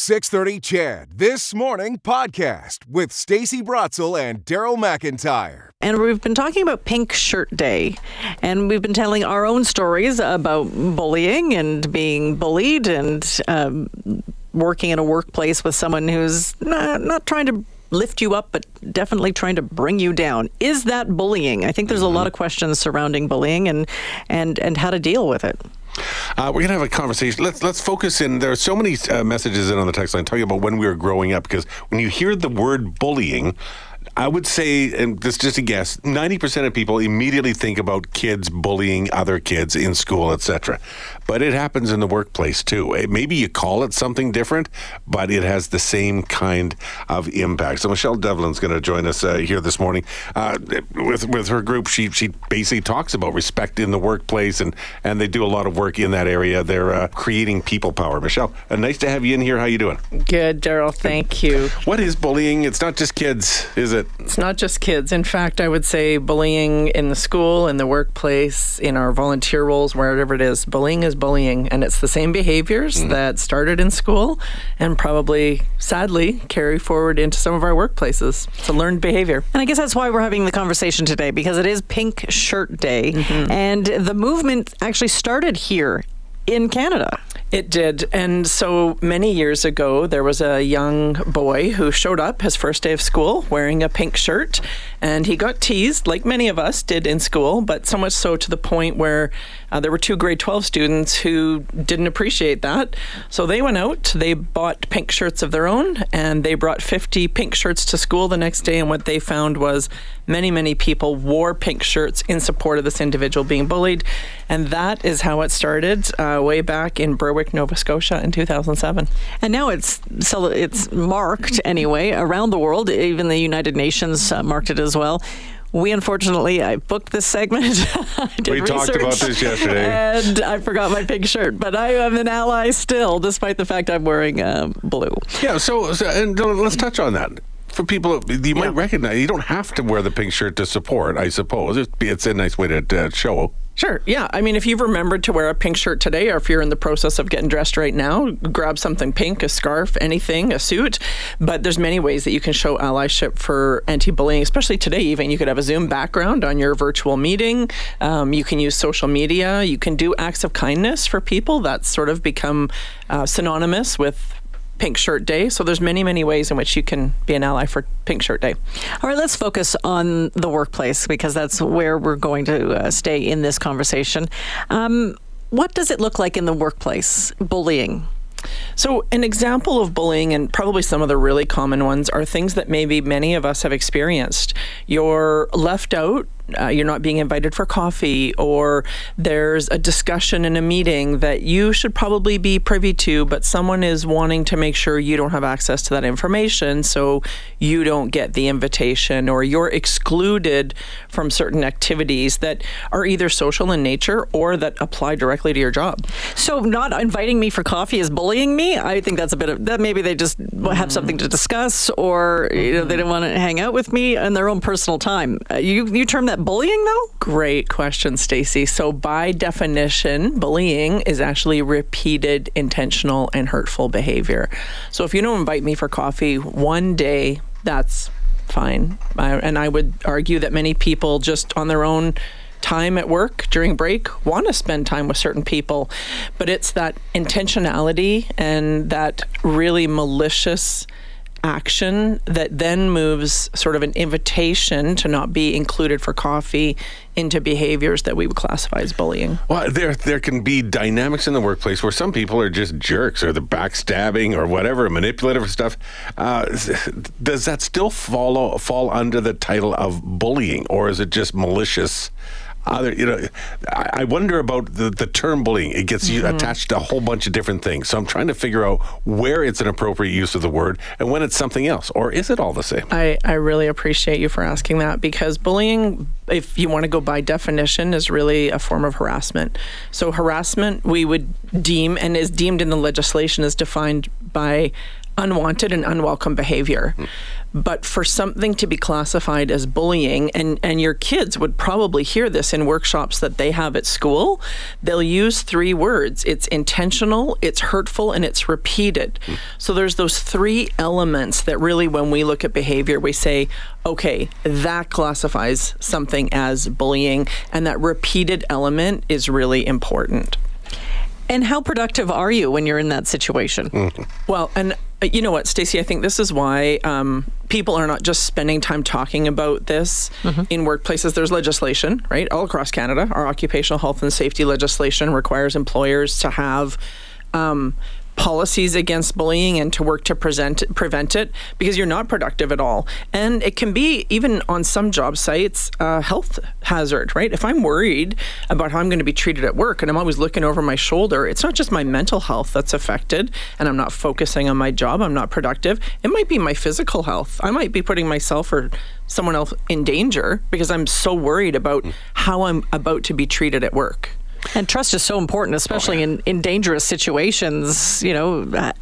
630 CHED This Morning podcast with Stacey Brotzel and Daryl McIntyre. And we've been talking about Pink Shirt Day. And we've been telling our own stories about bullying and being bullied and um, working in a workplace with someone who's not, not trying to lift you up, but definitely trying to bring you down. Is that bullying? I think there's a lot of questions surrounding bullying and, and, and how to deal with it. Uh, we're gonna have a conversation. Let's let's focus in. There are so many uh, messages in on the text line talking about when we were growing up. Because when you hear the word bullying, I would say, and this is just a guess, 90% of people immediately think about kids bullying other kids in school, etc. But it happens in the workplace too. Eh, maybe you call it something different, but it has the same kind of impact. So Michelle Devlin's going to join us uh, here this morning uh, with with her group. She she basically talks about respect in the workplace, and and they do a lot of work in that area. They're uh, creating people power. Michelle, uh, nice to have you in here. How you doing? Good, Daryl. Thank you. What is bullying? It's not just kids, is it? It's not just kids. In fact, I would say bullying in the school, in the workplace, in our volunteer roles, wherever it is, bullying is bullying. And it's the same behaviors mm-hmm. that started in school and probably, sadly, carry forward into some of our workplaces. It's a learned behavior. And I guess that's why we're having the conversation today because it is Pink Shirt Day. Mm-hmm. And the movement actually started here in Canada. It did. And so many years ago, there was a young boy who showed up his first day of school wearing a pink shirt. And he got teased, like many of us did in school, but so much so to the point where uh, there were two grade 12 students who didn't appreciate that. So they went out, they bought pink shirts of their own, and they brought 50 pink shirts to school the next day. And what they found was many, many people wore pink shirts in support of this individual being bullied. And that is how it started uh, way back in Berwick. Berwick, Nova Scotia in 2007. And now it's so it's marked anyway around the world. Even the United Nations uh, marked it as well. We unfortunately, I booked this segment. we talked about this yesterday, and I forgot my pink shirt. But I am an ally still, despite the fact I'm wearing uh, blue. Yeah. So, so and let's touch on that for people you might yeah. recognize. You don't have to wear the pink shirt to support. I suppose it's a nice way to uh, show Sure. Yeah. I mean, if you've remembered to wear a pink shirt today, or if you're in the process of getting dressed right now, grab something pink, a scarf, anything, a suit. But there's many ways that you can show allyship for anti-bullying, especially today. Even you could have a Zoom background on your virtual meeting. Um, you can use social media. You can do acts of kindness for people. That's sort of become uh, synonymous with Pink Shirt Day. So there's many, many ways in which you can be an ally for Pink Shirt Day. All right, let's focus on the workplace because that's where we're going to uh, stay in this conversation. Um, what does it look like in the workplace? Bullying. So, an example of bullying, and probably some of the really common ones, are things that maybe many of us have experienced. You're left out uh, you're not being invited for coffee, or there's a discussion in a meeting that you should probably be privy to, but someone is wanting to make sure you don't have access to that information, so you don't get the invitation, or you're excluded from certain activities that are either social in nature or that apply directly to your job. So, not inviting me for coffee is bullying me. I think that's a bit of that. Maybe they just mm. have something to discuss, or you know, they don't want to hang out with me in their own personal time. Uh, you you term that bullying, though? Great question, Stacey. So, by definition, bullying is actually repeated, intentional, and hurtful behavior. So, if you don't invite me for coffee one day, that's fine. I, and I would argue that many people just on their own time at work during break want to spend time with certain people but it's that intentionality and that really malicious action that then moves sort of an invitation to not be included for coffee into behaviors that we would classify as bullying. Well, there there can be dynamics in the workplace where some people are just jerks or the backstabbing or whatever, manipulative stuff. Uh, does that still follow fall under the title of bullying, or is it just malicious? Other, you know, I, wonder about the, the term bullying. It gets mm-hmm. attached to a whole bunch of different things. So I'm trying to figure out where it's an appropriate use of the word and when it's something else, or is it all the same? I, I really appreciate you for asking that because bullying, if you want to go by definition, is really a form of harassment. So harassment, we would deem and is deemed in the legislation is defined by unwanted and unwelcome behavior. Mm. But for something to be classified as bullying, and, and your kids would probably hear this in workshops that they have at school, they'll use three words it's intentional, it's hurtful, and it's repeated. Hmm. So there's those three elements that really, when we look at behavior, we say, okay, that classifies something as bullying, and that repeated element is really important. And how productive are you when you're in that situation? Hmm. Well, and you know what, Stacey, I think this is why um, people are not just spending time talking about this in workplaces. There's legislation, right, all across Canada. Our occupational health and safety legislation requires employers to have. Um, policies against bullying and to work to present, prevent it because you're not productive at all. And it can be, even on some job sites, a health hazard, right? If I'm worried about how I'm going to be treated at work and I'm always looking over my shoulder, it's not just my mental health that's affected and I'm not focusing on my job, I'm not productive. It might be my physical health. I might be putting myself or someone else in danger because I'm so worried about mm. how I'm about to be treated at work. And trust is so important, especially in, in dangerous situations. You know, uh,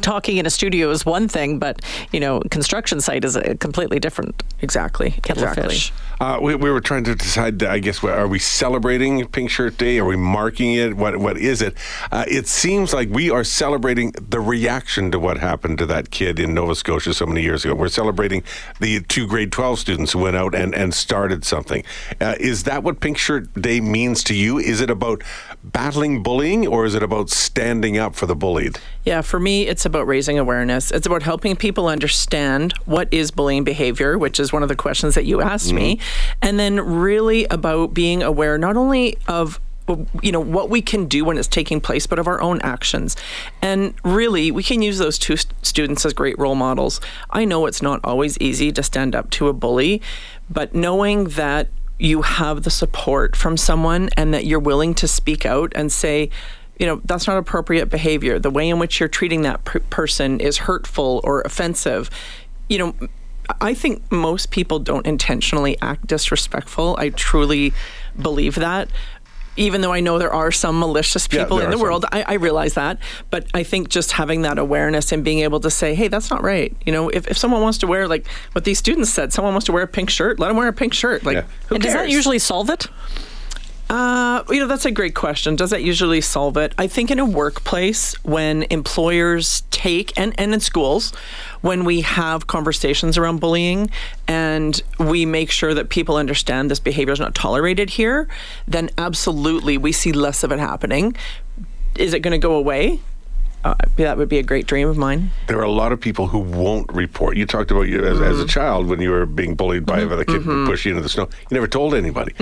talking in a studio is one thing, but, you know, construction site is a completely different Exactly. kettle exactly. fish. Uh, we, we were trying to decide. I guess are we celebrating Pink Shirt Day? Are we marking it? What what is it? Uh, it seems like we are celebrating the reaction to what happened to that kid in Nova Scotia so many years ago. We're celebrating the two grade twelve students who went out and and started something. Uh, is that what Pink Shirt Day means to you? Is it about battling bullying, or is it about standing up for the bullied? Yeah, for me, it's about raising awareness. It's about helping people understand what is bullying behavior, which is one of the questions that you asked me, mm-hmm. and then really about being aware not only of you know what we can do when it's taking place but of our own actions and really we can use those two st- students as great role models i know it's not always easy to stand up to a bully but knowing that you have the support from someone and that you're willing to speak out and say you know that's not appropriate behavior. The way in which you're treating that per- person is hurtful or offensive. You know i think most people don't intentionally act disrespectful. I truly believe that even though I know there are some malicious people there in the world, I, I realize that. But I think just having that awareness and being able to say, hey, that's not right. You know, if, if someone wants to wear, like what these students said, someone wants to wear a pink shirt, let them wear a pink shirt. Like, Yeah. who And does that usually solve it? Uh, you know, that's a great question. Does that usually solve it? I think in a workplace, when employers take, and, and in schools, when we have conversations around bullying and we make sure that people understand this behavior is not tolerated here, then absolutely we see less of it happening. Is it going to go away? Uh, that would be a great dream of mine. There are a lot of people who won't report. You talked about you as, as a child when you were being bullied by a kid who pushed you into the snow. You never told anybody.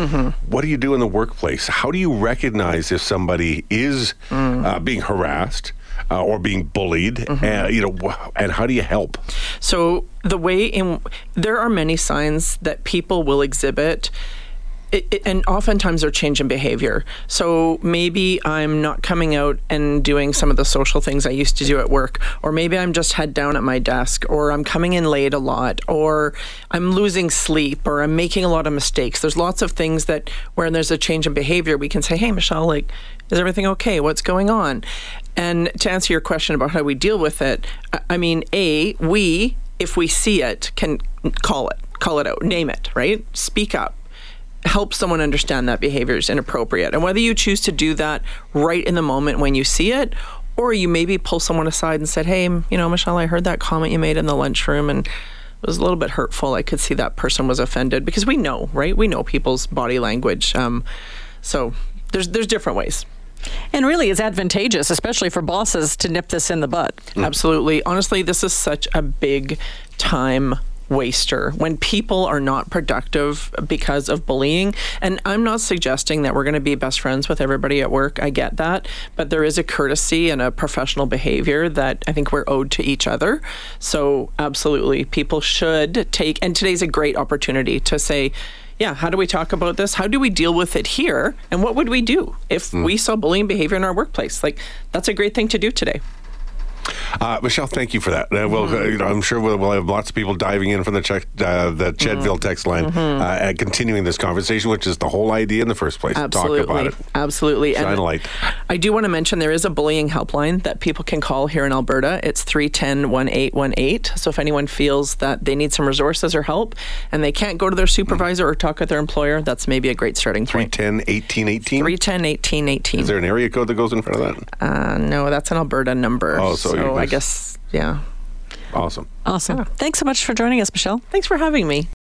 What do you do in the workplace? How do you recognize if somebody is uh, being harassed uh, or being bullied? Uh, you know, and how do you help? So the way in there are many signs that people will exhibit. It, and oftentimes they're change in behavior. So maybe I'm not coming out and doing some of the social things I used to do at work, or maybe I'm just head down at my desk, or I'm coming in late a lot, or I'm losing sleep, or I'm making a lot of mistakes. There's lots of things that where there's a change in behavior, we can say, "Hey, Michelle, like, is everything okay? What's going on?" And to answer your question about how we deal with it, I mean, a we if we see it can call it, call it out, name it, right? Speak up help someone understand that behavior is inappropriate. And whether you choose to do that right in the moment when you see it, or you maybe pull someone aside and said, Hey, you know, Michelle, I heard that comment you made in the lunchroom and it was a little bit hurtful. I could see that person was offended because we know, right? We know people's body language. Um, so there's there's different ways. And really, it's advantageous, especially for bosses, to nip this in the bud. Absolutely. Honestly, this is such a big time waster when people are not productive because of bullying. And I'm not suggesting that we're going to be best friends with everybody at work. I get that. But there is a courtesy and a professional behavior that I think we're owed to each other. So, absolutely, people should take, and today's a great opportunity to say, yeah, how do we talk about this? How do we deal with it here? And what would we do if hmm. we saw bullying behavior in our workplace? Like, that's a great thing to do today. Uh, Michelle, thank you for that. Uh, well, Mm-hmm. you know, I'm sure we'll, we'll have lots of people diving in from the check, uh, the Mm-hmm. Chedville text line, uh, and continuing this conversation, which is the whole idea in the first place. Absolutely. Talk about it. Absolutely. Shine a light. I do want to mention there is a bullying helpline that people can call here in Alberta. It's 310 1818. So if anyone feels that they need some resources or help and they can't go to their supervisor or talk with their employer, that's maybe a great starting point. 310 1818. 310 1818. Is there an area code that goes in front of that? Uh, no, that's an Alberta number. Oh, so you I guess, yeah. Awesome. Awesome. Thanks so much for joining us, Michelle. Thanks for having me.